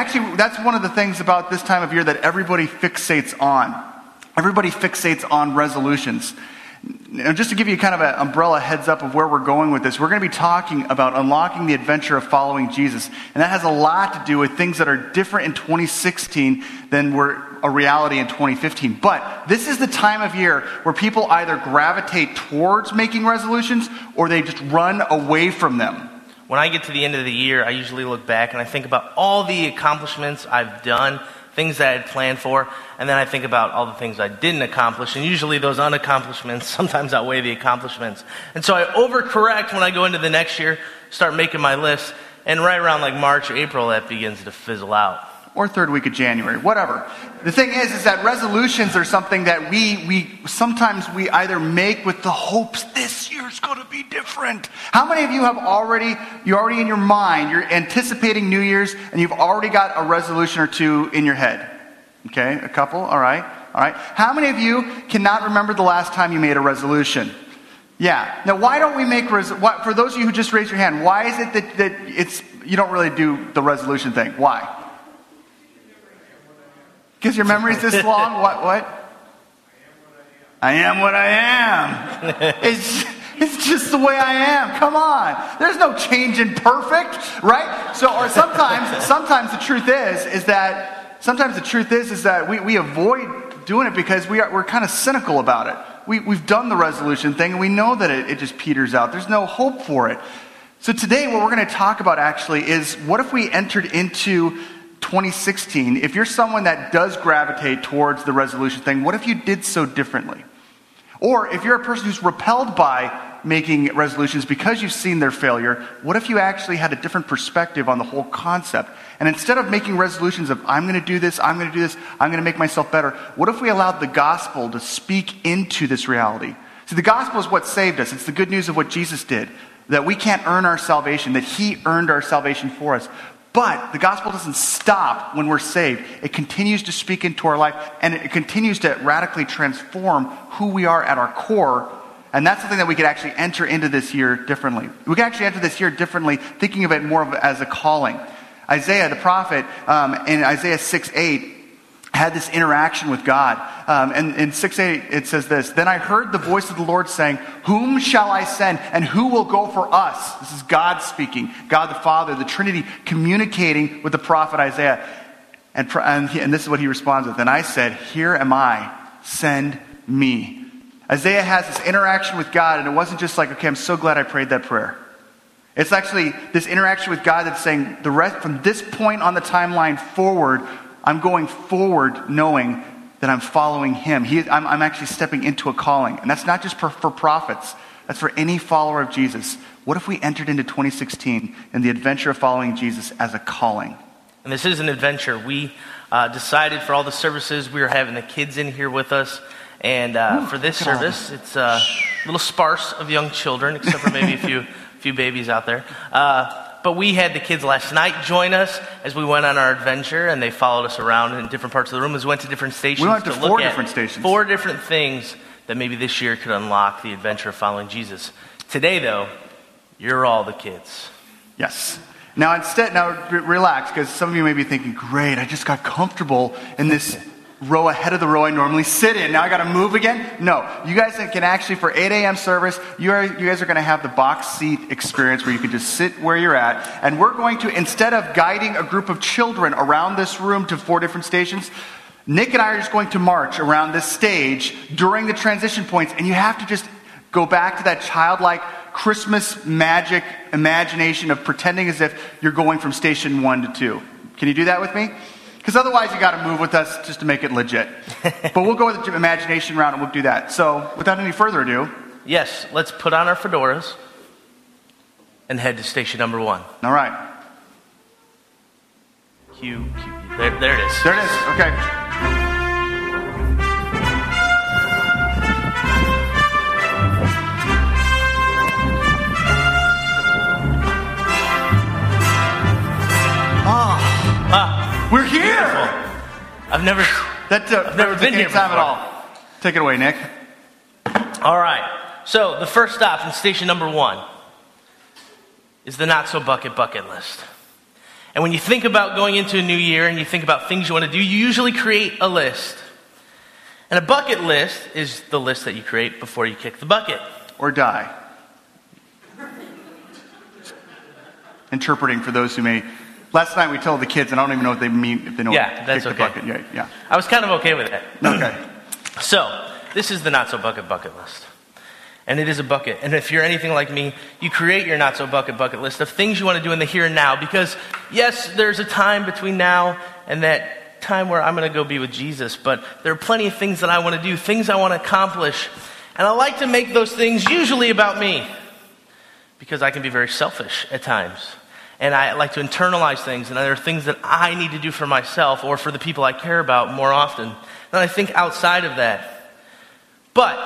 Actually, that's one of the things about this time of year that everybody fixates on. Everybody fixates on resolutions. Now, just to give you kind of an umbrella heads up of where we're going with this, we're going to be talking about unlocking the adventure of following Jesus. And that has a lot to do with things that are different in 2016 than were a reality in 2015. But this is the time of year where people either gravitate towards making resolutions or they just run away from them. When I get to the end of the year, I usually look back and I think about all the accomplishments I've done, things that I had planned for, and then I think about all the things I didn't accomplish. And usually those unaccomplishments sometimes outweigh the accomplishments. And so I overcorrect when I go into the next year, start making my list, and right around like March, April, that begins to fizzle out or third week of January, whatever. The thing is, is that resolutions are something that we, we sometimes we either make with the hopes this year's going to be different. How many of you have already, you're already in your mind, you're anticipating New Year's, and you've already got a resolution or two in your head? Okay, a couple, all right, all right. How many of you cannot remember the last time you made a resolution? Yeah. Now, why don't we make, res- for those of you who just raised your hand, why is it that, that it's, you don't really do the resolution thing? Why? Because your memory's this long? What? What? I am what I am. It's, it's just the way I am. Come on. There's no change in perfect, right? So, or sometimes, sometimes the truth is, is that, sometimes the truth is, is that we, we avoid doing it because we are, we're kind of cynical about it. We, we've done the resolution thing and we know that it, it just peters out. There's no hope for it. So today, what we're going to talk about actually is what if we entered into 2016, if you're someone that does gravitate towards the resolution thing, what if you did so differently? Or if you're a person who's repelled by making resolutions because you've seen their failure, what if you actually had a different perspective on the whole concept? And instead of making resolutions of, I'm going to do this, I'm going to do this, I'm going to make myself better, what if we allowed the gospel to speak into this reality? See, the gospel is what saved us. It's the good news of what Jesus did. That we can't earn our salvation, that He earned our salvation for us. But the gospel doesn't stop when we're saved. It continues to speak into our life and it continues to radically transform who we are at our core. And that's something that we could actually enter into this year differently. We can actually enter this year differently, thinking of it more of as a calling. Isaiah, the prophet, um, in Isaiah 6 8, had this interaction with God. Um, and in 6 8, it says this Then I heard the voice of the Lord saying, Whom shall I send, and who will go for us? This is God speaking, God the Father, the Trinity communicating with the prophet Isaiah. And, and, he, and this is what he responds with. And I said, Here am I, send me. Isaiah has this interaction with God, and it wasn't just like, okay, I'm so glad I prayed that prayer. It's actually this interaction with God that's saying, the rest, from this point on the timeline forward, I'm going forward knowing that I'm following him. He, I'm, I'm, actually stepping into a calling. And that's not just for, for prophets, that's for any follower of Jesus. What if we entered into 2016 in the adventure of following Jesus as a calling? And this is an adventure. We uh, decided for all the services, we were having the kids in here with us. And uh, Ooh, for this service, it's uh, a little sparse of young children, except for maybe a few, few babies out there. Uh, but we had the kids last night join us as we went on our adventure, and they followed us around in different parts of the room as we went to different stations. We went to, to four different stations. Four different things that maybe this year could unlock the adventure of following Jesus. Today, though, you're all the kids. Yes. Now, instead, now relax, because some of you may be thinking, great, I just got comfortable in this row ahead of the row I normally sit in. Now I got to move again? No. You guys can actually, for 8 a.m. service, you, are, you guys are going to have the box seat experience where you can just sit where you're at. And we're going to, instead of guiding a group of children around this room to four different stations, Nick and I are just going to march around this stage during the transition points. And you have to just go back to that childlike Christmas magic imagination of pretending as if you're going from station one to two. Can you do that with me? Because otherwise, you got to move with us just to make it legit. but we'll go with the imagination round and we'll do that. So, without any further ado, yes, let's put on our fedoras and head to station number one. All right. Cue. There, there it is. There it is. Okay. Ah. We're here. Beautiful. I've never, that, uh, I've never been here time at all. Take it away, Nick. All right. So the first stop in station number one is the not so bucket bucket list. And when you think about going into a new year and you think about things you want to do, you usually create a list. And a bucket list is the list that you create before you kick the bucket. Or die. Interpreting for those who may. Last night we told the kids, and I don't even know what they mean if they know Yeah, what that's okay. the bucket. Yeah, yeah. I was kind of okay with that. Okay. So, this is the not so bucket bucket list. And it is a bucket. And if you're anything like me, you create your not so bucket bucket list of things you want to do in the here and now. Because, yes, there's a time between now and that time where I'm going to go be with Jesus. But there are plenty of things that I want to do, things I want to accomplish. And I like to make those things usually about me. Because I can be very selfish at times. And I like to internalize things. And there are things that I need to do for myself or for the people I care about more often. And I think outside of that. But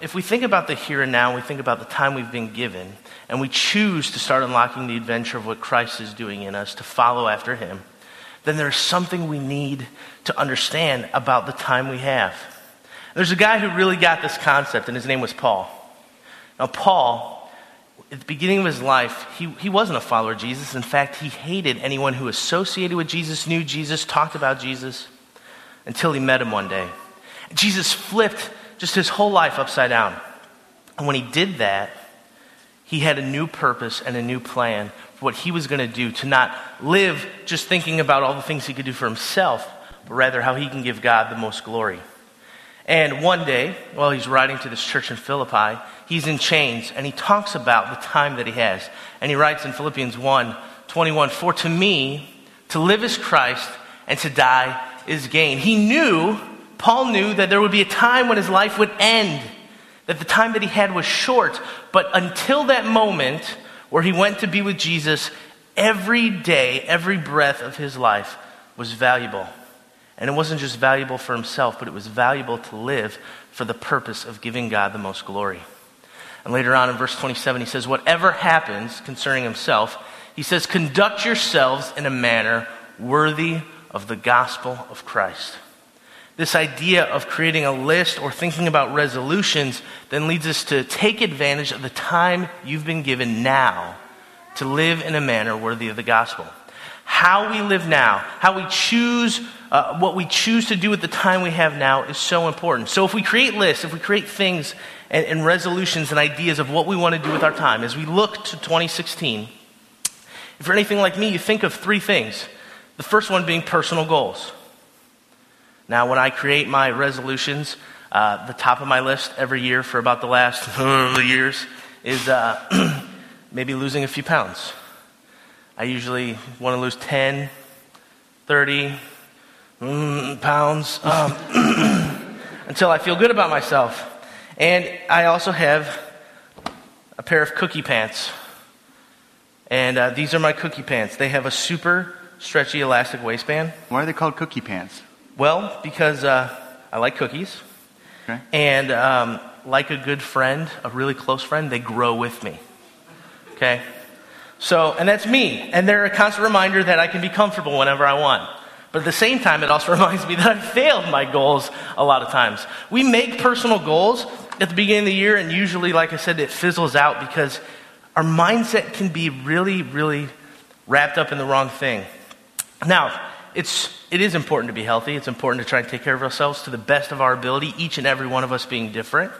if we think about the here and now, we think about the time we've been given, and we choose to start unlocking the adventure of what Christ is doing in us to follow after Him, then there's something we need to understand about the time we have. There's a guy who really got this concept, and his name was Paul. Now, Paul, at the beginning of his life, he, he wasn't a follower of Jesus. In fact, he hated anyone who associated with Jesus, knew Jesus, talked about Jesus, until he met him one day. Jesus flipped just his whole life upside down. And when he did that, he had a new purpose and a new plan for what he was going to do to not live just thinking about all the things he could do for himself, but rather how he can give God the most glory. And one day, while he's writing to this church in Philippi, he's in chains and he talks about the time that he has. And he writes in Philippians 1 21, For to me, to live is Christ and to die is gain. He knew, Paul knew, that there would be a time when his life would end, that the time that he had was short. But until that moment where he went to be with Jesus, every day, every breath of his life was valuable. And it wasn't just valuable for himself, but it was valuable to live for the purpose of giving God the most glory. And later on in verse 27, he says, Whatever happens concerning himself, he says, Conduct yourselves in a manner worthy of the gospel of Christ. This idea of creating a list or thinking about resolutions then leads us to take advantage of the time you've been given now to live in a manner worthy of the gospel. How we live now, how we choose, uh, what we choose to do with the time we have now is so important. So if we create lists, if we create things and, and resolutions and ideas of what we want to do with our time, as we look to 2016, if you're anything like me, you think of three things. The first one being personal goals. Now, when I create my resolutions, uh, the top of my list every year for about the last years is uh, maybe losing a few pounds. I usually want to lose 10, 30 mm, pounds um, until I feel good about myself. And I also have a pair of cookie pants. And uh, these are my cookie pants. They have a super stretchy elastic waistband. Why are they called cookie pants? Well, because uh, I like cookies. Okay. And um, like a good friend, a really close friend, they grow with me. Okay? So, and that's me. And they're a constant reminder that I can be comfortable whenever I want. But at the same time, it also reminds me that I failed my goals a lot of times. We make personal goals at the beginning of the year, and usually, like I said, it fizzles out because our mindset can be really, really wrapped up in the wrong thing. Now, it's, it is important to be healthy. It's important to try and take care of ourselves to the best of our ability, each and every one of us being different.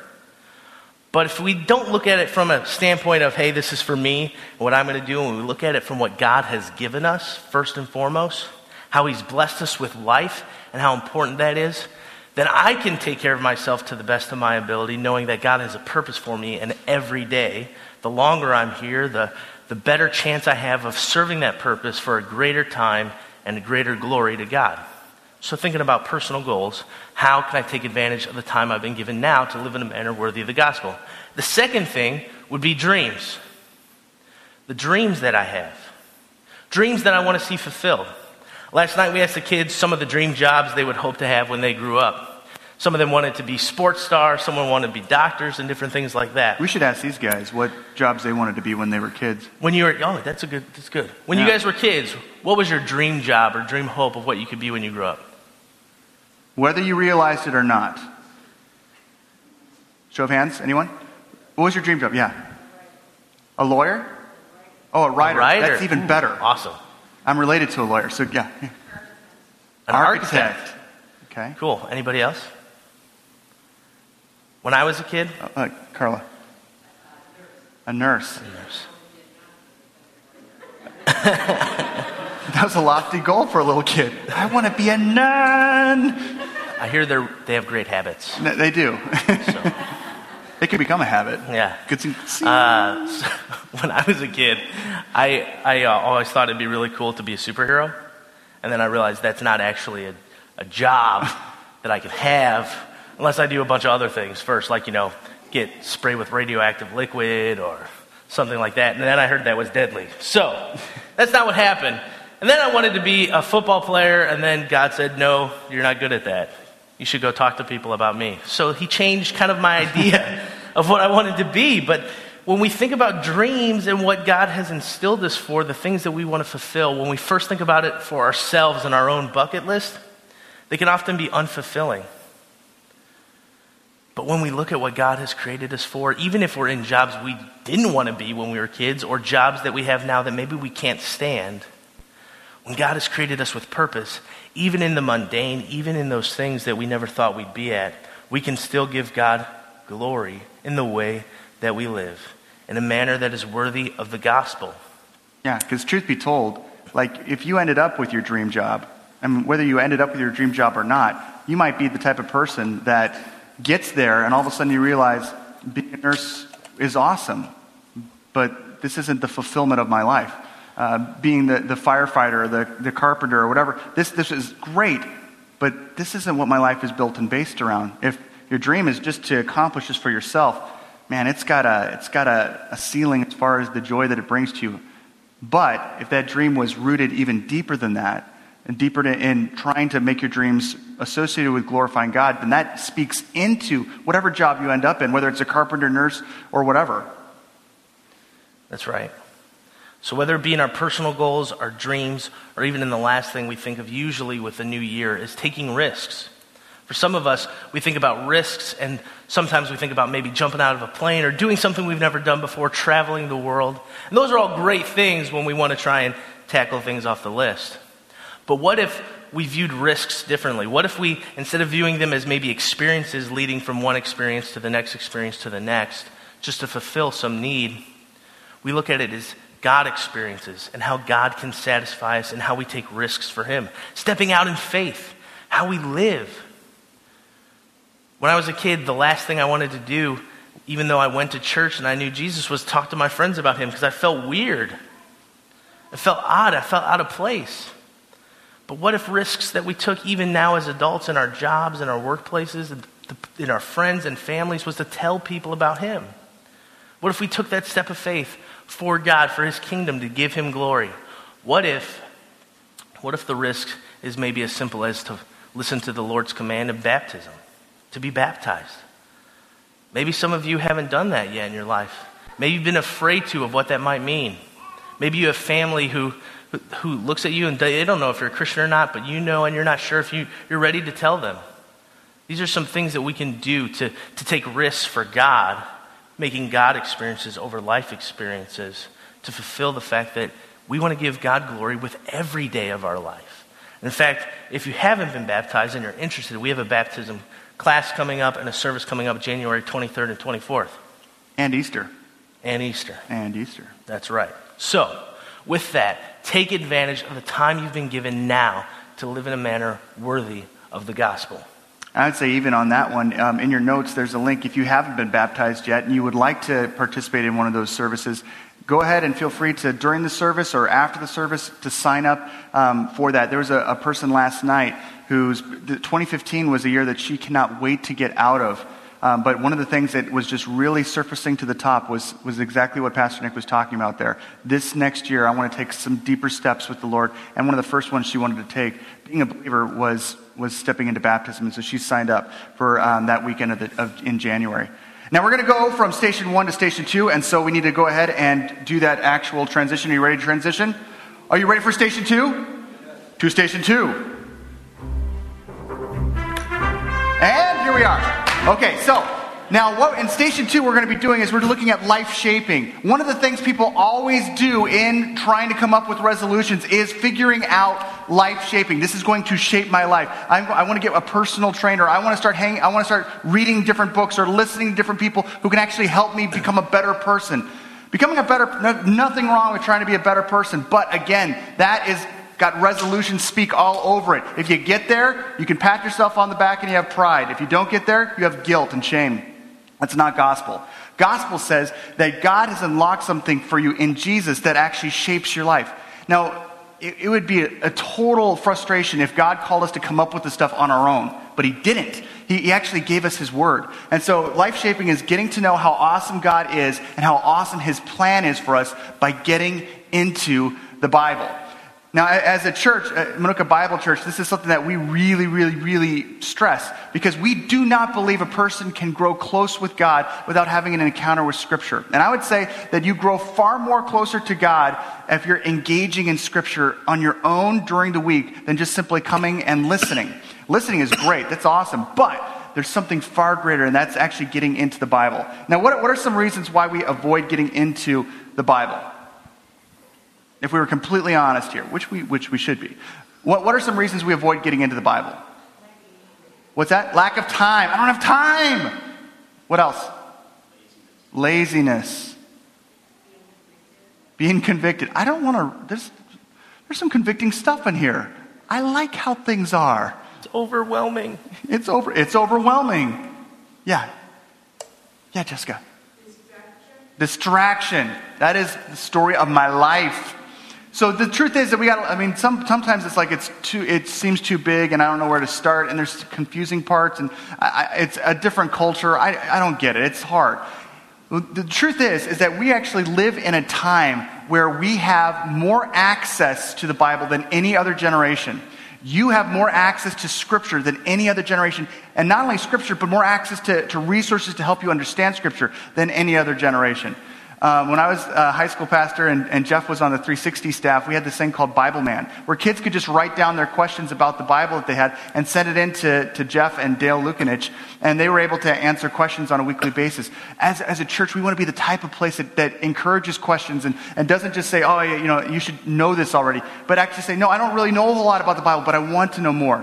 But if we don't look at it from a standpoint of, hey, this is for me, what I'm going to do, and we look at it from what God has given us, first and foremost, how He's blessed us with life, and how important that is, then I can take care of myself to the best of my ability, knowing that God has a purpose for me, and every day, the longer I'm here, the, the better chance I have of serving that purpose for a greater time and a greater glory to God. So, thinking about personal goals, how can I take advantage of the time I've been given now to live in a manner worthy of the gospel? The second thing would be dreams. The dreams that I have, dreams that I want to see fulfilled. Last night we asked the kids some of the dream jobs they would hope to have when they grew up. Some of them wanted to be sports stars, someone wanted to be doctors, and different things like that. We should ask these guys what jobs they wanted to be when they were kids. When you were, oh, that's a good, that's good. When you guys were kids, what was your dream job or dream hope of what you could be when you grew up? Whether you realized it or not. Show of hands, anyone? What was your dream job? Yeah. A lawyer? Oh, a writer. Writer. That's even better. Awesome. I'm related to a lawyer, so yeah. An architect. Okay. Cool. Anybody else? When I was a kid, Uh, uh, Carla. A nurse. That was a lofty goal for a little kid. I want to be a nun. I hear they they have great habits. No, They do. So, it can become a habit. yeah. Good to see. Uh, so when I was a kid, I, I uh, always thought it'd be really cool to be a superhero. And then I realized that's not actually a, a job that I could have unless I do a bunch of other things first, like, you know, get sprayed with radioactive liquid or something like that. And then I heard that was deadly. So that's not what happened. And then I wanted to be a football player, and then God said, No, you're not good at that. You should go talk to people about me. So he changed kind of my idea of what I wanted to be. But when we think about dreams and what God has instilled us for, the things that we want to fulfill, when we first think about it for ourselves and our own bucket list, they can often be unfulfilling. But when we look at what God has created us for, even if we're in jobs we didn't want to be when we were kids or jobs that we have now that maybe we can't stand, when God has created us with purpose, even in the mundane, even in those things that we never thought we'd be at, we can still give God glory in the way that we live, in a manner that is worthy of the gospel. Yeah, because truth be told, like if you ended up with your dream job, and whether you ended up with your dream job or not, you might be the type of person that gets there and all of a sudden you realize being a nurse is awesome, but this isn't the fulfillment of my life. Uh, being the, the firefighter, the, the carpenter, or whatever, this, this is great, but this isn't what my life is built and based around. If your dream is just to accomplish this for yourself, man, it's got a, it's got a, a ceiling as far as the joy that it brings to you. But if that dream was rooted even deeper than that, and deeper in, in trying to make your dreams associated with glorifying God, then that speaks into whatever job you end up in, whether it's a carpenter, nurse, or whatever. That's right. So, whether it be in our personal goals, our dreams, or even in the last thing we think of usually with the new year, is taking risks. For some of us, we think about risks, and sometimes we think about maybe jumping out of a plane or doing something we've never done before, traveling the world. And those are all great things when we want to try and tackle things off the list. But what if we viewed risks differently? What if we, instead of viewing them as maybe experiences leading from one experience to the next experience to the next, just to fulfill some need, we look at it as God experiences and how God can satisfy us and how we take risks for Him. Stepping out in faith, how we live. When I was a kid, the last thing I wanted to do, even though I went to church and I knew Jesus, was talk to my friends about Him because I felt weird. I felt odd. I felt out of place. But what if risks that we took even now as adults in our jobs, in our workplaces, in our friends and families was to tell people about Him? What if we took that step of faith for God, for His kingdom, to give Him glory? What if, what if the risk is maybe as simple as to listen to the Lord's command of baptism, to be baptized? Maybe some of you haven't done that yet in your life. Maybe you've been afraid to of what that might mean. Maybe you have family who, who looks at you and they don't know if you're a Christian or not, but you know and you're not sure if you, you're ready to tell them. These are some things that we can do to, to take risks for God making God experiences over life experiences to fulfill the fact that we want to give God glory with every day of our life. In fact, if you haven't been baptized and you're interested, we have a baptism class coming up and a service coming up January 23rd and 24th. And Easter. And Easter. And Easter. That's right. So, with that, take advantage of the time you've been given now to live in a manner worthy of the gospel. I would say, even on that one, um, in your notes, there's a link. If you haven't been baptized yet and you would like to participate in one of those services, go ahead and feel free to, during the service or after the service, to sign up um, for that. There was a, a person last night whose 2015 was a year that she cannot wait to get out of. Um, but one of the things that was just really surfacing to the top was, was exactly what Pastor Nick was talking about there. This next year, I want to take some deeper steps with the Lord. And one of the first ones she wanted to take, being a believer, was, was stepping into baptism. And so she signed up for um, that weekend of the, of, in January. Now we're going to go from station one to station two, and so we need to go ahead and do that actual transition. Are you ready to transition? Are you ready for station two? To station two. And here we are. Okay, so Now, what in station two we're going to be doing is we're looking at life shaping. One of the things people always do in trying to come up with resolutions is figuring out life shaping. This is going to shape my life. I'm, i want to get a personal trainer. I want to start hanging. I want to start reading different books or listening to different people who can actually help me become a better person. Becoming a better, no, nothing wrong with trying to be a better person, but again, that is got resolution speak all over it. If you get there, you can pat yourself on the back and you have pride. If you don't get there, you have guilt and shame. That's not gospel. Gospel says that God has unlocked something for you in Jesus that actually shapes your life. Now, it, it would be a, a, total frustration if God called us to come up with this stuff on our own, but He didn't. He, he actually gave us His Word. And so, life shaping is getting to know how awesome God is and how awesome His plan is for us by getting into the Bible. Now, as a church, uh, at Manuka Bible Church, this is something that we really, really, really stress because we do not believe a person can grow close with God without having an encounter with Scripture. And I would say that you grow far more closer to God if you're engaging in Scripture on your own during the week than just simply coming and listening. Listening is great, that's awesome, but there's something far greater, and that's actually getting into the Bible. Now, what, what are some reasons why we avoid getting into the Bible? If we were completely honest here, which we, which we should be, what, what are some reasons we avoid getting into the Bible? What's that? Lack of time. I don't have time. What else? Laziness. Being convicted. I don't want to. There's, there's some convicting stuff in here. I like how things are. It's overwhelming. It's over. It's overwhelming. Yeah. Yeah, Jessica. Distraction. Distraction. That is the story of my life. So the truth is that we got, I mean, some, sometimes it's like it's too, it seems too big and I don't know where to start and there's confusing parts and I, it's a different culture. I, I don't get it. It's hard. The truth is, is that we actually live in a time where we have more access to the Bible than any other generation. You have more access to Scripture than any other generation. And not only Scripture, but more access to, to resources to help you understand Scripture than any other generation. Um, when I was a high school pastor and, and, Jeff was on the 360 staff, we had this thing called Bible Man, where kids could just write down their questions about the Bible that they had and send it in to, to Jeff and Dale Lukanich, and they were able to answer questions on a weekly basis. As, as a church, we want to be the type of place that, that encourages questions and, and doesn't just say, oh, you know, you should know this already, but actually say, no, I don't really know a whole lot about the Bible, but I want to know more.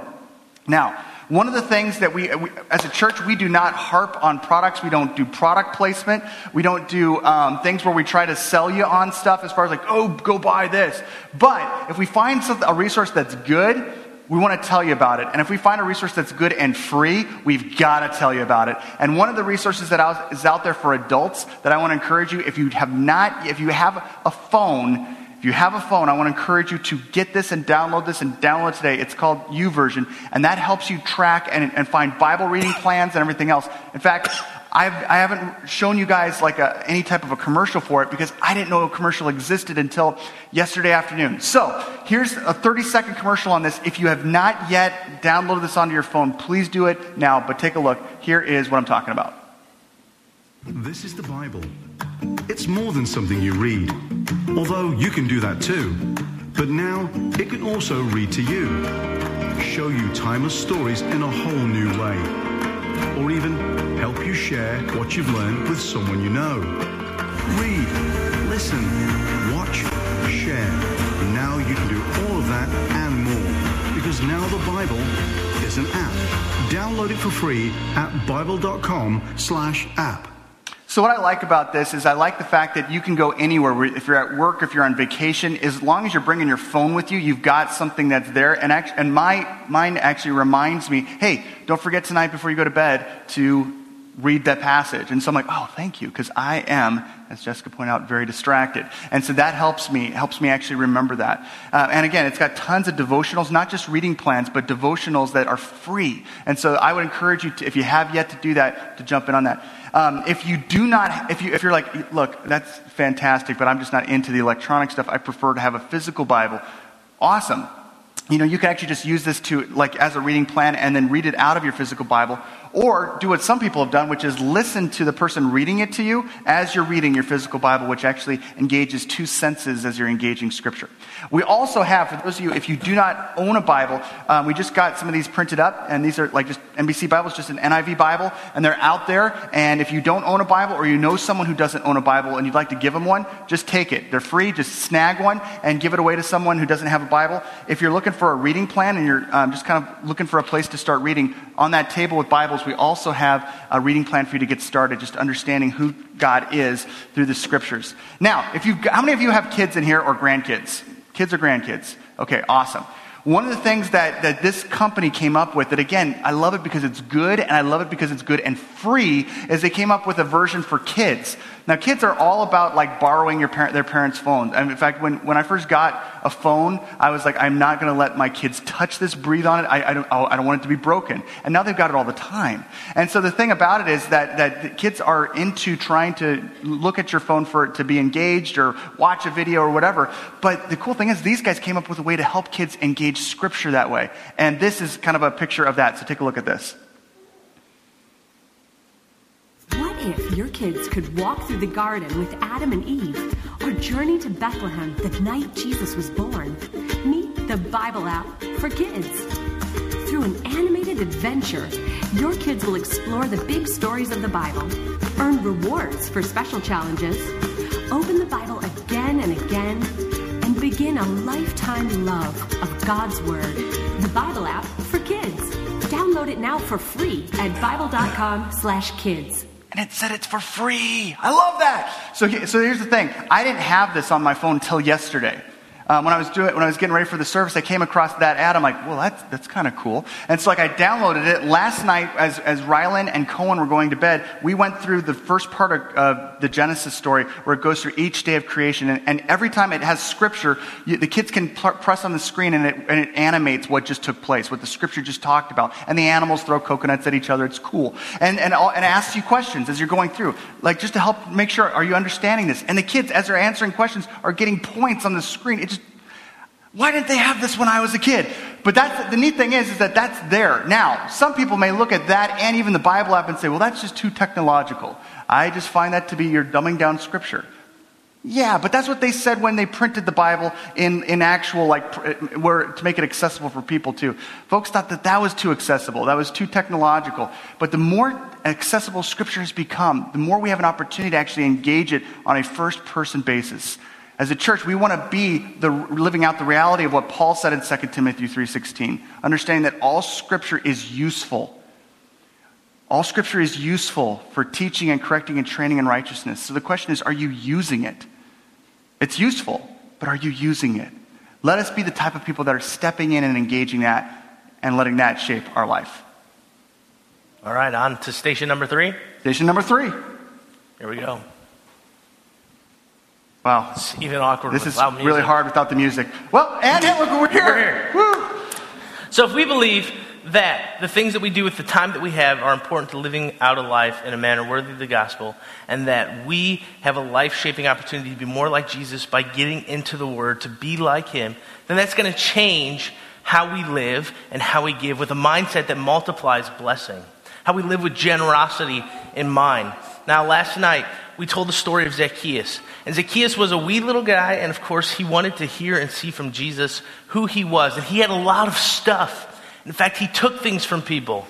Now, one of the things that we, we, as a church, we do not harp on products. We don't do product placement. We don't do um, things where we try to sell you on stuff as far as like, oh, go buy this. But if we find a resource that's good, we want to tell you about it. And if we find a resource that's good and free, we've got to tell you about it. And one of the resources that is out there for adults that I want to encourage you, if you have not, if you have a phone, if you have a phone, I want to encourage you to get this and download this and download today. It's called YouVersion, and that helps you track and, and find Bible reading plans and everything else. In fact, I've, I have not shown you guys like a, any type of a commercial for it because I didn't know a commercial existed until yesterday afternoon. So here's a 30 second commercial on this. If you have not yet downloaded this onto your phone, please do it now. But take a look. Here is what I'm talking about. This is the Bible. It's more than something you read, although you can do that too. But now it can also read to you, show you timeless stories in a whole new way, or even help you share what you've learned with someone you know. Read, listen, watch, share. Now you can do all of that and more because now the Bible is an app. Download it for free at bible.com/app. So, what I like about this is I like the fact that you can go anywhere. If you're at work, if you're on vacation, as long as you're bringing your phone with you, you've got something that's there. And, actually, and my mind actually reminds me, hey, don't forget tonight before you go to bed to read that passage. And so I'm like, oh, thank you, because I am, as Jessica pointed out, very distracted. And so that helps me, helps me actually remember that. Uh, and again, it's got tons of devotionals, not just reading plans, but devotionals that are free. And so I would encourage you to, if you have yet to do that, to jump in on that. Um, if you do not, if, you, if you're like, look, that's fantastic, but I'm just not into the electronic stuff, I prefer to have a physical Bible. Awesome. You know, you can actually just use this to, like, as a reading plan and then read it out of your physical Bible. Or do what some people have done, which is listen to the person reading it to you as you're reading your physical Bible, which actually engages two senses as you're engaging Scripture. We also have, for those of you, if you do not own a Bible, um, we just got some of these printed up, and these are like just NIV Bibles, just an NIV Bible, and they're out there. And if you don't own a Bible or you know someone who doesn't own a Bible and you'd like to give them one, just take it. They're free. Just snag one and give it away to someone who doesn't have a Bible. If you're looking for a reading plan and you're um, just kind of looking for a place to start reading, on that table with Bibles, we also have a reading plan for you to get started, just understanding who God is through the scriptures. Now, if you, how many of you have kids in here or grandkids? Kids or grandkids? Okay, awesome. One of the things that, that this company came up with, that again, I love it because it's good and I love it because it's good and free, is they came up with a version for kids. Now, kids are all about like borrowing your parent, their parents' phones. And in fact, when, when I first got a phone, I was like, I'm not going to let my kids touch this, breathe on it. I, I, don't, oh, I don't want it to be broken. And now they've got it all the time. And so the thing about it is that, that kids are into trying to look at your phone for it to be engaged or watch a video or whatever. But the cool thing is, these guys came up with a way to help kids engage scripture that way. And this is kind of a picture of that. So take a look at this. If your kids could walk through the garden with Adam and Eve or journey to Bethlehem the night Jesus was born? Meet the Bible app for kids. Through an animated adventure, your kids will explore the big stories of the Bible, earn rewards for special challenges, open the Bible again and again, and begin a lifetime love of God's Word. The Bible app for kids. Download it now for free at bible.com/kids and it said it's for free. I love that. So, so here's the thing. I didn't have this on my phone until yesterday. Um, when I was doing, when I was getting ready for the service, I came across that ad. I'm like, well, that's, that's kind of cool. And so like I downloaded it last night as, as Rylan and Cohen were going to bed. We went through the first part of the Genesis story where it goes through each day of creation. And, and every time it has scripture, you, the kids can pl- press on the screen and it, and it animates what just took place, what the scripture just talked about. And the animals throw coconuts at each other. It's cool. And, and, and asks you questions as you're going through, like just to help make sure, are you understanding this? And the kids, as they're answering questions, are getting points on the screen. It just why didn't they have this when I was a kid? But that's, the neat thing is, is that that's there. Now, some people may look at that and even the Bible app and say, well, that's just too technological. I just find that to be your dumbing down scripture. Yeah, but that's what they said when they printed the Bible in, in actual, like, where, to make it accessible for people too. Folks thought that that was too accessible. That was too technological. But the more accessible scripture has become, the more we have an opportunity to actually engage it on a first person basis. As a church, we want to be the, living out the reality of what Paul said in 2 Timothy 3.16, understanding that all scripture is useful. All scripture is useful for teaching and correcting and training in righteousness. So the question is, are you using it? It's useful, but are you using it? Let us be the type of people that are stepping in and engaging that and letting that shape our life. All right, on to station number three. Station number three. Here we go. Wow. It's even awkward. This is really hard without the music. Well, and look, we're here. We're here. Woo. So if we believe that the things that we do with the time that we have are important to living out a life in a manner worthy of the gospel, and that we have a life shaping opportunity to be more like Jesus by getting into the Word, to be like Him, then that's going to change how we live and how we give with a mindset that multiplies blessing. How we live with generosity in mind. Now, last night, we told the story of Zacchaeus. And Zacchaeus was a wee little guy, and of course, he wanted to hear and see from Jesus who he was. And he had a lot of stuff. In fact, he took things from people.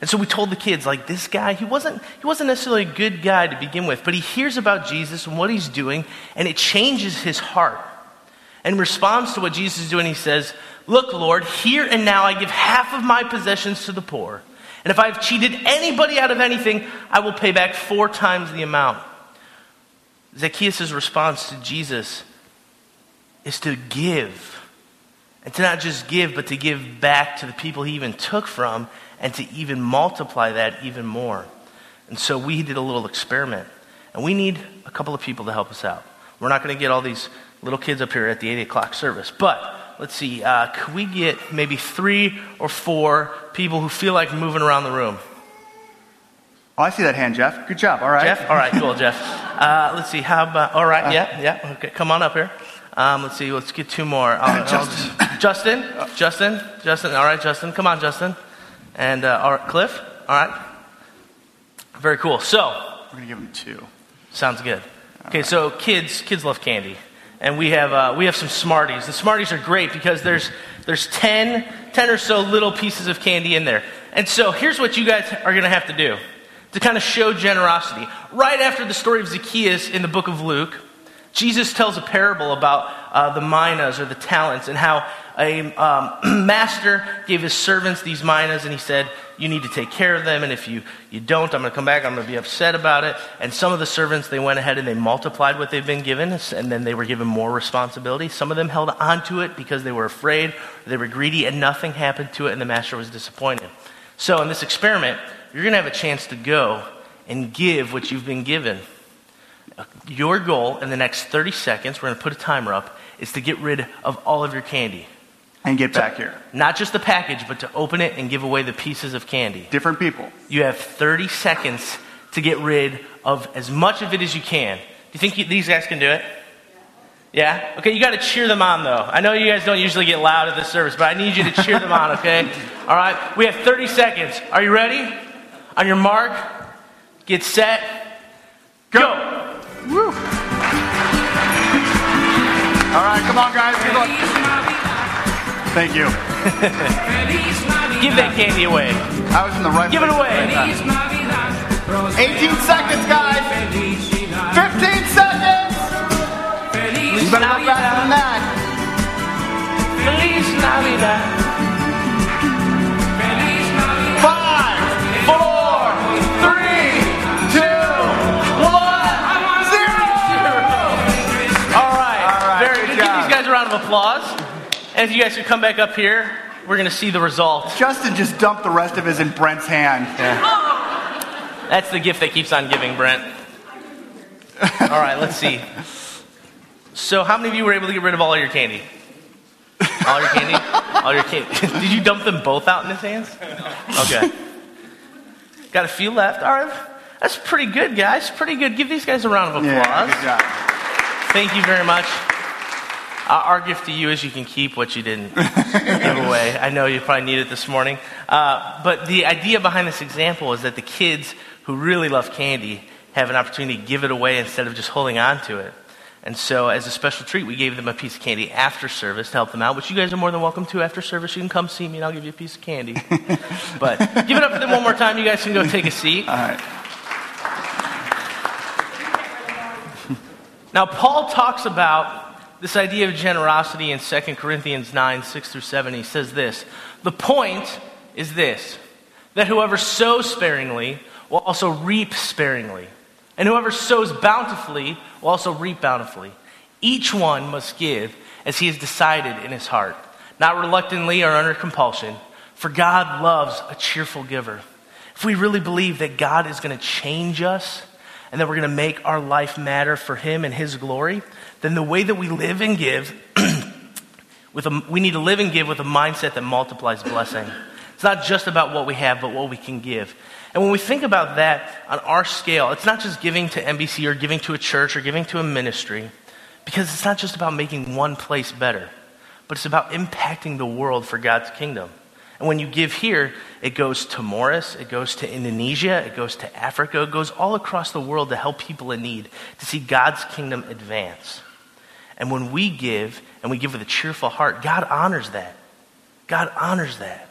And so we told the kids, like, this guy, he wasn't, he wasn't necessarily a good guy to begin with, but he hears about Jesus and what he's doing, and it changes his heart. And in response to what Jesus is doing, he says, Look, Lord, here and now I give half of my possessions to the poor. And if I've cheated anybody out of anything, I will pay back four times the amount. Zacchaeus' response to Jesus is to give. And to not just give, but to give back to the people he even took from and to even multiply that even more. And so we did a little experiment. And we need a couple of people to help us out. We're not going to get all these little kids up here at the 8 o'clock service. But let's see, uh, could we get maybe three or four people who feel like moving around the room? Oh, I see that hand, Jeff. Good job. All right. Jeff? All right, cool, Jeff. Uh, let's see, how about, all right, yeah, yeah, okay, come on up here. Um, let's see, let's get two more. Uh, Justin. Justin? Justin? Justin, all right, Justin, come on, Justin. And, uh, all right, Cliff? All right. Very cool. So, We're to give them two. Sounds good. Okay, so kids, kids love candy, and we have uh, we have some Smarties. The Smarties are great because there's there's 10, 10 or so little pieces of candy in there. And so here's what you guys are to have to do to kind of show generosity. Right after the story of Zacchaeus in the book of Luke, Jesus tells a parable about uh, the minas or the talents and how a um, master gave his servants these minas and he said, You need to take care of them. And if you, you don't, I'm going to come back. I'm going to be upset about it. And some of the servants, they went ahead and they multiplied what they've been given and then they were given more responsibility. Some of them held on to it because they were afraid, they were greedy, and nothing happened to it and the master was disappointed. So in this experiment, you're going to have a chance to go and give what you've been given. Your goal in the next 30 seconds, we're going to put a timer up, is to get rid of all of your candy. And get back here. Not just the package, but to open it and give away the pieces of candy. Different people. You have 30 seconds to get rid of as much of it as you can. Do you think you, these guys can do it? Yeah? Okay, you got to cheer them on, though. I know you guys don't usually get loud at this service, but I need you to cheer them on, okay? All right? We have 30 seconds. Are you ready? On your mark, get set, go. Woo. All right, come on, guys. Good luck. Thank you. Give that candy away. I was in the right Give it place away. at the right time. 18 seconds, guys. 15 seconds. You better go faster than that. Feliz Navidad. Applause. And if you guys could come back up here, we're going to see the result. Justin just dumped the rest of his in Brent's hand. That's the gift that keeps on giving, Brent. All right, let's see. So, how many of you were able to get rid of all your candy? All your candy? All your candy. Did you dump them both out in his hands? Okay. Got a few left. All right. That's pretty good, guys. Pretty good. Give these guys a round of applause. Yeah, good job. Thank you very much. Uh, our gift to you is you can keep what you didn't give away. I know you probably need it this morning. Uh, but the idea behind this example is that the kids who really love candy have an opportunity to give it away instead of just holding on to it. And so, as a special treat, we gave them a piece of candy after service to help them out, which you guys are more than welcome to after service. You can come see me and I'll give you a piece of candy. but give it up for them one more time. You guys can go take a seat. All right. Now, Paul talks about this idea of generosity in 2 Corinthians 9 6 through 7. He says this The point is this that whoever sows sparingly will also reap sparingly, and whoever sows bountifully will also reap bountifully. Each one must give as he has decided in his heart, not reluctantly or under compulsion, for God loves a cheerful giver. If we really believe that God is going to change us, and that we're going to make our life matter for Him and His glory, then the way that we live and give, with a, we need to live and give with a mindset that multiplies blessing. It's not just about what we have, but what we can give. And when we think about that on our scale, it's not just giving to NBC or giving to a church or giving to a ministry, because it's not just about making one place better, but it's about impacting the world for God's kingdom. And when you give here, it goes to Morris, it goes to Indonesia, it goes to Africa, it goes all across the world to help people in need, to see God's kingdom advance. And when we give, and we give with a cheerful heart, God honors that. God honors that.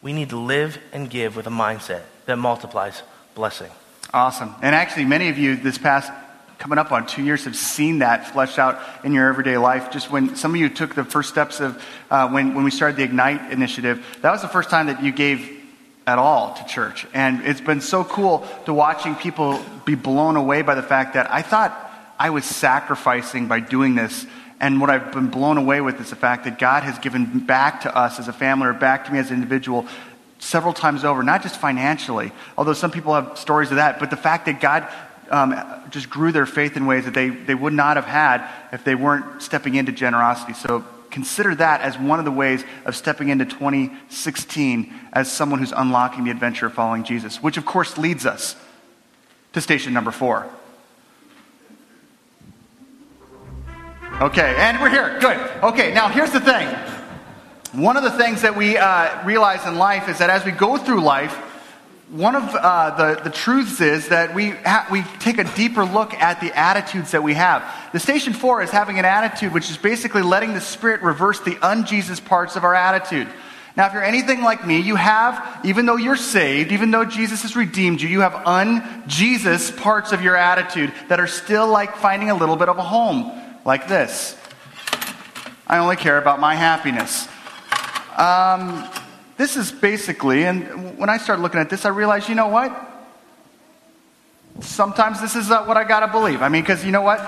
We need to live and give with a mindset that multiplies blessing. Awesome. And actually, many of you this past coming up on two years have seen that fleshed out in your everyday life. Just when some of you took the first steps of uh, when, when we started the Ignite initiative, that was the first time that you gave at all to church. And it's been so cool to watching people be blown away by the fact that I thought I was sacrificing by doing this. And what I've been blown away with is the fact that God has given back to us as a family or back to me as an individual several times over, not just financially, although some people have stories of that, but the fact that God um, just grew their faith in ways that they, they would not have had if they weren't stepping into generosity. So consider that as one of the ways of stepping into 2016 as someone who's unlocking the adventure of following Jesus, which of course leads us to station number four. Okay, and we're here. Good. Okay, now here's the thing. One of the things that we uh, realize in life is that as we go through life, one of uh, the, the truths is that we, ha- we take a deeper look at the attitudes that we have. The station four is having an attitude which is basically letting the Spirit reverse the un-Jesus parts of our attitude. Now, if you're anything like me, you have, even though you're saved, even though Jesus has redeemed you, you have un-Jesus parts of your attitude that are still like finding a little bit of a home, like this. I only care about my happiness. Um, this is basically, and when I started looking at this, I realized, you know what? Sometimes this is uh, what I got to believe. I mean, because you know what?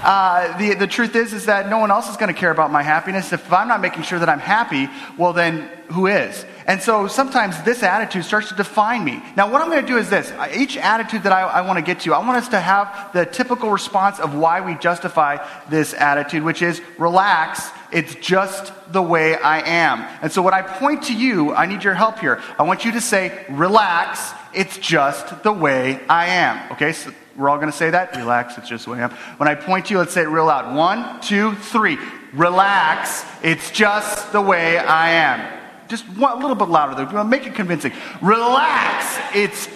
Uh, the, the truth is, is that no one else is to care about my happiness. If I'm not making sure that I'm happy, well, then who is? And so sometimes this attitude starts to define me. Now, what I'm going to do is this. Each attitude that I, I want to get to, I want us to have the typical response of why we justify this attitude, which is relax. It's just the way I am. And so when I point to you, I need your help here. I want you to say, relax. It's just the way I am. Okay? So we're all going to say that. Relax. It's just the way I am. When I point to you, let's say it real loud. One, two, three. Relax. It's just the way I am. Just a little bit louder though. Make it convincing. Relax. It's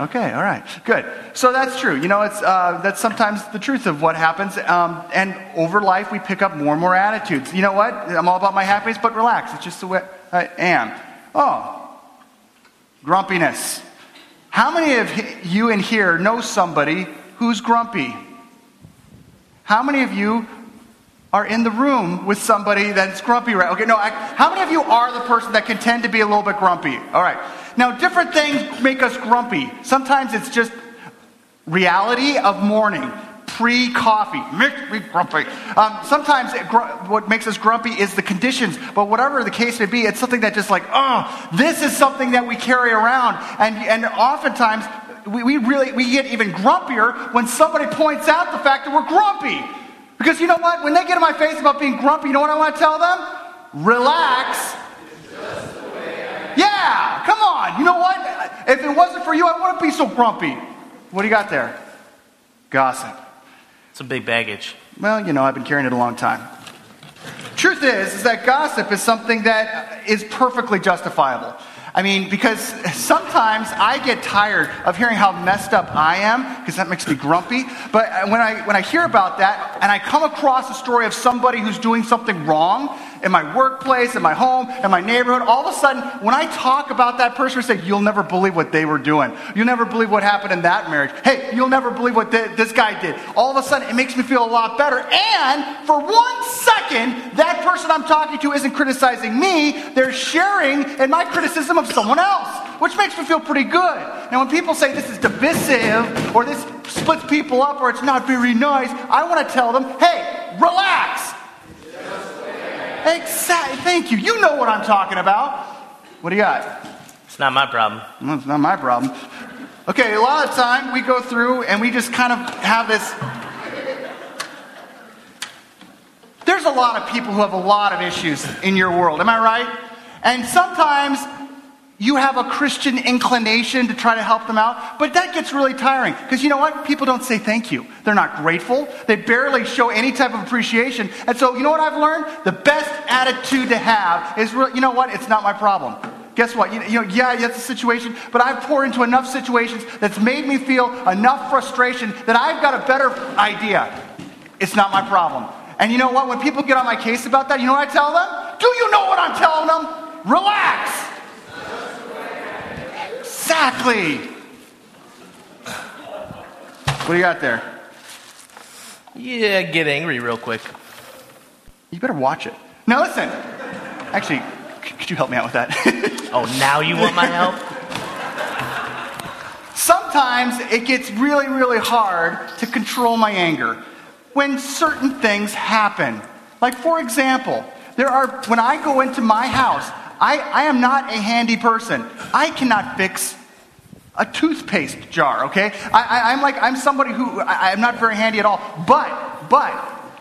Okay, all right, good. So that's true. You know, it's uh, that's sometimes the truth of what happens. Um, and over life, we pick up more and more attitudes. You know what? I'm all about my happiness, but relax. It's just the way I am. Oh, grumpiness. How many of you in here know somebody who's grumpy? How many of you are in the room with somebody that's grumpy, right? Okay, no, I, how many of you are the person that can tend to be a little bit grumpy? All right. Now, different things make us grumpy. Sometimes it's just reality of morning, pre coffee, makes me grumpy. Um, sometimes it, what makes us grumpy is the conditions, but whatever the case may be, it's something that just like, oh, this is something that we carry around. And, and oftentimes, we, we really we get even grumpier when somebody points out the fact that we're grumpy. Because you know what? When they get in my face about being grumpy, you know what I want to tell them? Relax. Yeah, come on. You know what? If it wasn't for you, I wouldn't be so grumpy. What do you got there? Gossip. It's a big baggage. Well, you know, I've been carrying it a long time. Truth is, is that gossip is something that is perfectly justifiable. I mean, because sometimes I get tired of hearing how messed up I am, because that makes me grumpy. But when I, when I hear about that, and I come across a story of somebody who's doing something wrong, in my workplace, in my home, in my neighborhood, all of a sudden, when I talk about that person, I say, You'll never believe what they were doing. You'll never believe what happened in that marriage. Hey, you'll never believe what th- this guy did. All of a sudden, it makes me feel a lot better. And for one second, that person I'm talking to isn't criticizing me, they're sharing in my criticism of someone else, which makes me feel pretty good. Now, when people say this is divisive or this splits people up or it's not very nice, I want to tell them, Hey, relax. Exactly. Thank you. You know what I'm talking about. What do you got? It's not my problem. It's not my problem. Okay, a lot of time we go through and we just kind of have this. There's a lot of people who have a lot of issues in your world. Am I right? And sometimes you have a Christian inclination to try to help them out, but that gets really tiring because you know what? People don't say thank you. They're not grateful. They barely show any type of appreciation. And so, you know what I've learned? The best attitude to have is, you know what? It's not my problem. Guess what? You, you know, yeah, that's a situation, but I've poured into enough situations that's made me feel enough frustration that I've got a better idea. It's not my problem. And you know what? When people get on my case about that, you know what I tell them? Do you know what I'm telling them? Relax. Exactly. What do you got there? Yeah, get angry real quick. You better watch it. Now listen. Actually, could you help me out with that? oh, now you want my help? Sometimes it gets really, really hard to control my anger when certain things happen. Like, for example, there are, when I go into my house, I, I am not a handy person. I cannot fix a toothpaste jar, okay? I, am like, I'm somebody who, I, I'm not very handy at all. But, but,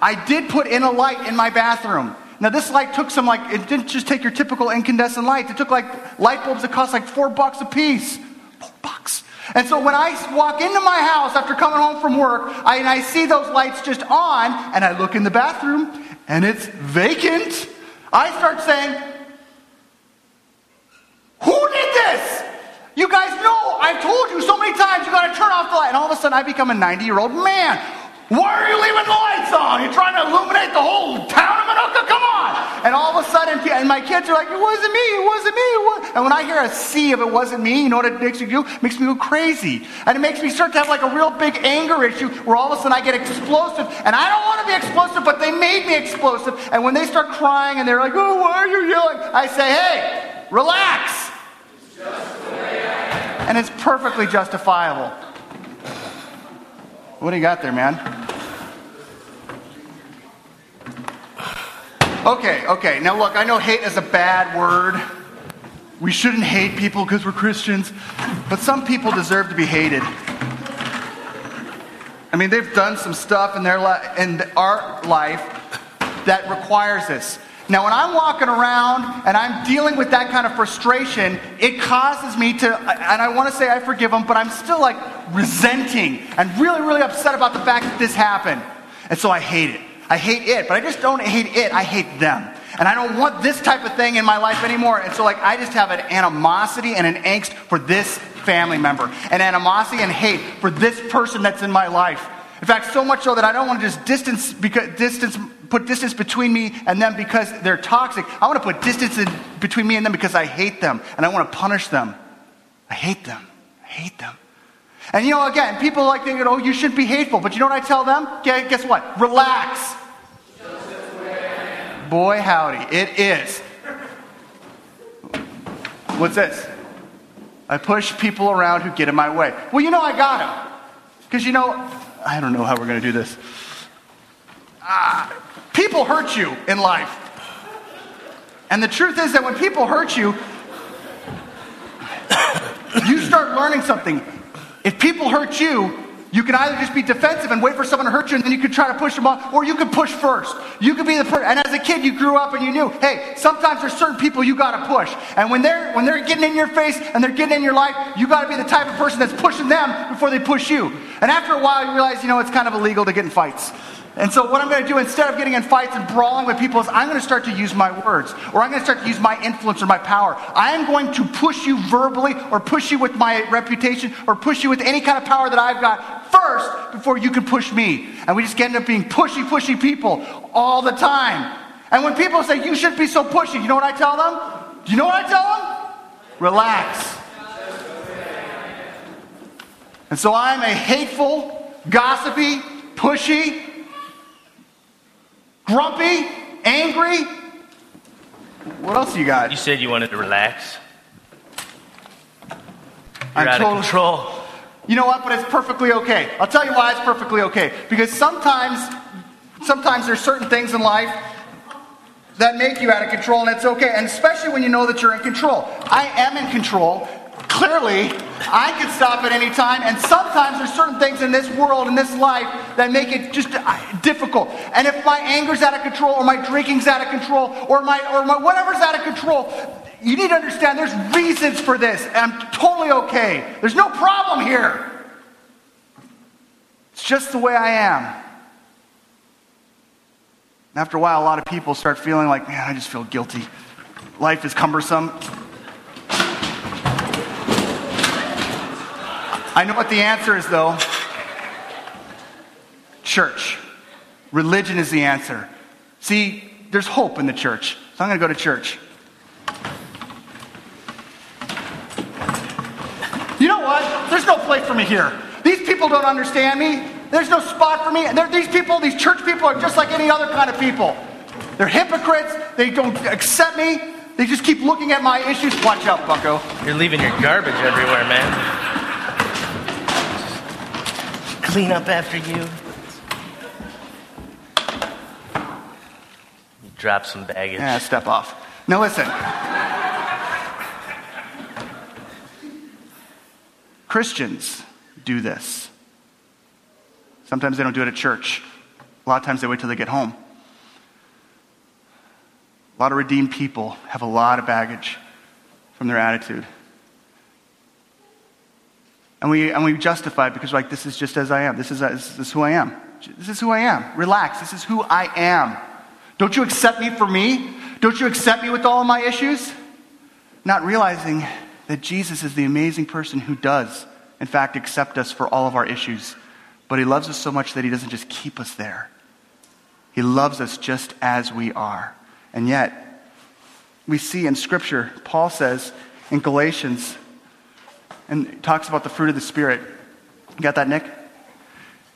I did put in a light in my bathroom. Now, this light took some, like, it didn't just take your typical incandescent light. It took, like, light bulbs that cost, like, four bucks a piece. Four bucks. And so when I walk into my house after coming home from work, I, and I see those lights just on, and I look in the bathroom, and it's vacant, I start saying, Who did this? You guys know, I've told you so many times, you gotta turn off the light. And all of a sudden, I become a 90 year old man. Why are you leaving the lights on? You're trying to illuminate the whole town of Anoka? Come on! And all of a sudden, and my kids are like, it wasn't me, it wasn't me. It wasn't. And when I hear a C if it wasn't me, you know what it makes me do? It makes me go crazy. And it makes me start to have like a real big anger issue where all of a sudden I get explosive. And I don't want to be explosive, but they made me explosive. And when they start crying and they're like, oh, why are you yelling? I say, hey, relax. And it's perfectly justifiable. What do you got there, man? Okay, okay. Now look, I know hate is a bad word. We shouldn't hate people because we're Christians, but some people deserve to be hated. I mean, they've done some stuff in their li- in our life that requires this. Now, when I'm walking around and I'm dealing with that kind of frustration, it causes me to, and I want to say I forgive them, but I'm still like resenting and really, really upset about the fact that this happened. And so I hate it. I hate it, but I just don't hate it, I hate them. And I don't want this type of thing in my life anymore. And so, like, I just have an animosity and an angst for this family member, an animosity and hate for this person that's in my life. In fact, so much so that I don't want to just distance, because, distance, put distance between me and them because they're toxic. I want to put distance in between me and them because I hate them and I want to punish them. I hate them. I hate them. And you know, again, people like thinking, oh, you shouldn't be hateful. But you know what I tell them? Guess what? Relax. Boy, howdy, it is. What's this? I push people around who get in my way. Well, you know, I got them. Because you know, I don't know how we're going to do this. Uh, people hurt you in life. And the truth is that when people hurt you, you start learning something. If people hurt you, you can either just be defensive and wait for someone to hurt you, and then you could try to push them off, or you could push first. You could be the person. And as a kid, you grew up and you knew, hey, sometimes there's certain people you got to push. And when they're when they're getting in your face and they're getting in your life, you got to be the type of person that's pushing them before they push you. And after a while, you realize, you know, it's kind of illegal to get in fights. And so, what I'm going to do instead of getting in fights and brawling with people is I'm going to start to use my words, or I'm going to start to use my influence or my power. I am going to push you verbally, or push you with my reputation, or push you with any kind of power that I've got first before you can push me. And we just end up being pushy, pushy people all the time. And when people say, You shouldn't be so pushy, you know what I tell them? Do you know what I tell them? Relax. And so I'm a hateful, gossipy, pushy, grumpy, angry. What else you got? You said you wanted to relax. You're I'm out total- of control. You know what? But it's perfectly okay. I'll tell you why it's perfectly okay. Because sometimes, sometimes there's certain things in life that make you out of control, and it's okay. And especially when you know that you're in control. I am in control. Clearly, I can stop at any time. And sometimes there's certain things in this world, in this life, that make it just uh, difficult. And if my anger's out of control, or my drinking's out of control, or my or my whatever's out of control, you need to understand there's reasons for this, and I'm totally okay. There's no problem here. It's just the way I am. After a while, a lot of people start feeling like, man, I just feel guilty. Life is cumbersome. I know what the answer is, though. Church. Religion is the answer. See, there's hope in the church. So I'm going to go to church. You know what? There's no place for me here. These people don't understand me. There's no spot for me. They're, these people, these church people, are just like any other kind of people. They're hypocrites. They don't accept me. They just keep looking at my issues. Watch out, bucko. You're leaving your garbage everywhere, man. Clean up after you. You drop some baggage. Yeah, step off. Now listen. Christians do this. Sometimes they don't do it at church. A lot of times they wait till they get home. A lot of redeemed people have a lot of baggage from their attitude. And we, and we justify it because, like, this is just as I am. This is, this is who I am. This is who I am. Relax. This is who I am. Don't you accept me for me? Don't you accept me with all of my issues? Not realizing that Jesus is the amazing person who does in fact, accept us for all of our issues. But He loves us so much that He doesn't just keep us there. He loves us just as we are. And yet, we see in Scripture, Paul says in Galatians, and talks about the fruit of the Spirit. You got that, Nick?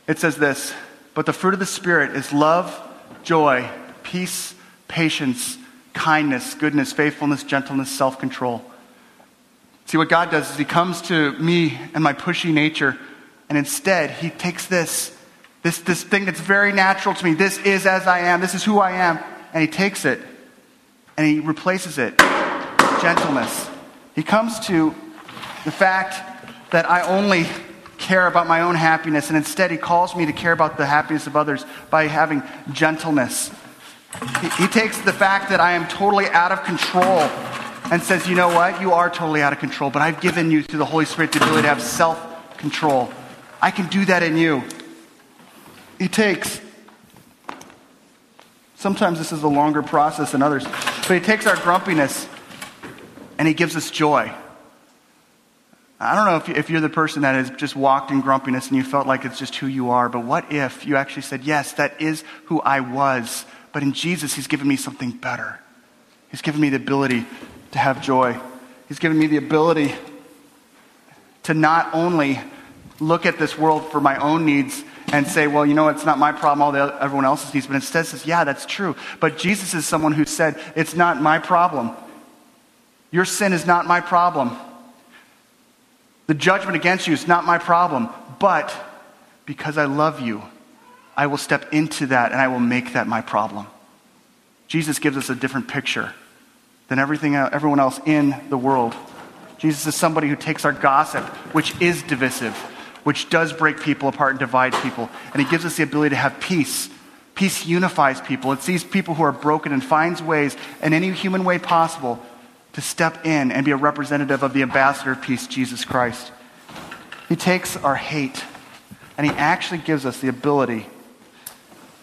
It says this But the fruit of the Spirit is love, joy, peace, patience, kindness, goodness, faithfulness, gentleness, self control. See, what God does is He comes to me and my pushy nature, and instead, He takes this, this, this thing that's very natural to me. This is as I am, this is who I am, and He takes it and He replaces it gentleness. He comes to the fact that I only care about my own happiness, and instead, He calls me to care about the happiness of others by having gentleness. He, he takes the fact that I am totally out of control and says, You know what? You are totally out of control, but I've given you through the Holy Spirit the ability to have self control. I can do that in you. He takes, sometimes this is a longer process than others, but he takes our grumpiness and he gives us joy. I don't know if, you're the person that has just walked in grumpiness and you felt like it's just who you are, but what if you actually said, Yes, that is who I was, but in Jesus, He's given me something better. He's given me the ability to have joy. He's given me the ability to not only look at this world for my own needs and say, well, you know, it's not my problem, all the, everyone else's needs, but instead says, yeah, that's true. But Jesus is someone who said, it's not my problem. Your sin is not my problem. The judgment against you is not my problem. But because I love you, I will step into that and I will make that my problem. Jesus gives us a different picture than everything, everyone else in the world. Jesus is somebody who takes our gossip, which is divisive, which does break people apart and divide people, and he gives us the ability to have peace. Peace unifies people. It sees people who are broken and finds ways, in any human way possible, to step in and be a representative of the ambassador of peace, Jesus Christ. He takes our hate and he actually gives us the ability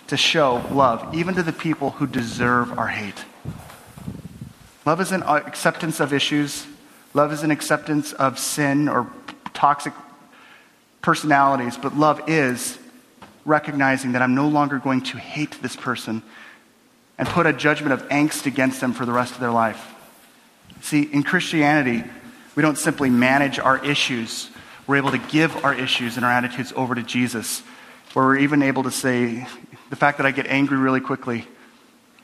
to show love, even to the people who deserve our hate. Love is an acceptance of issues. Love is an acceptance of sin or toxic personalities. But love is recognizing that I'm no longer going to hate this person and put a judgment of angst against them for the rest of their life. See, in Christianity, we don't simply manage our issues. We're able to give our issues and our attitudes over to Jesus, where we're even able to say, the fact that I get angry really quickly,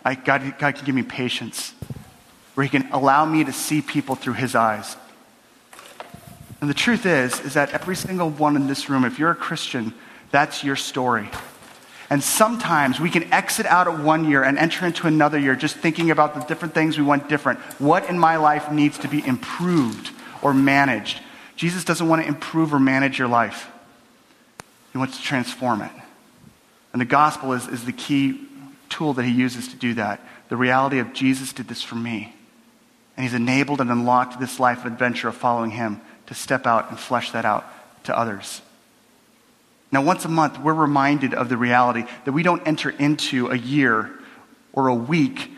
I, God, God can give me patience where he can allow me to see people through his eyes. And the truth is, is that every single one in this room, if you're a Christian, that's your story. And sometimes we can exit out of one year and enter into another year just thinking about the different things we want different. What in my life needs to be improved or managed? Jesus doesn't want to improve or manage your life. He wants to transform it. And the gospel is, is the key tool that he uses to do that. The reality of Jesus did this for me. And he's enabled and unlocked this life adventure of following him to step out and flesh that out to others. Now, once a month, we're reminded of the reality that we don't enter into a year or a week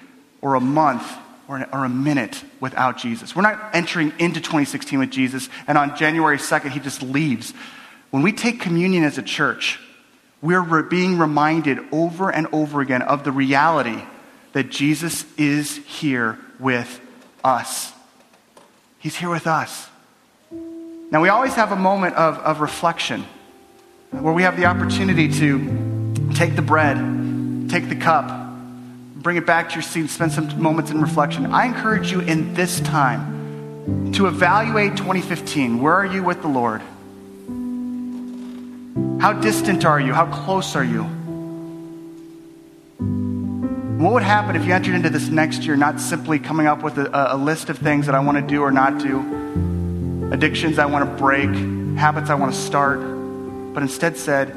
or a month or, or a minute without Jesus. We're not entering into 2016 with Jesus, and on January 2nd, he just leaves. When we take communion as a church, we're being reminded over and over again of the reality that Jesus is here with us. He's here with us. Now, we always have a moment of, of reflection where we have the opportunity to take the bread, take the cup, bring it back to your seat, spend some moments in reflection. I encourage you in this time to evaluate 2015. Where are you with the Lord? How distant are you? How close are you? What would happen if you entered into this next year not simply coming up with a, a list of things that I want to do or not do, addictions I want to break, habits I want to start, but instead said,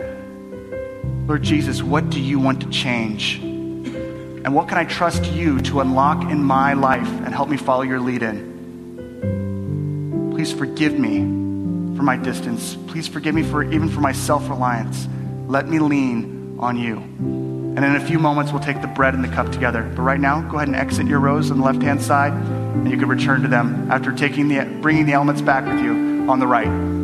Lord Jesus, what do you want to change? And what can I trust you to unlock in my life and help me follow your lead in? Please forgive me for my distance. Please forgive me for even for my self reliance. Let me lean on you. And in a few moments, we'll take the bread and the cup together. But right now, go ahead and exit your rows on the left hand side, and you can return to them after taking the, bringing the elements back with you on the right.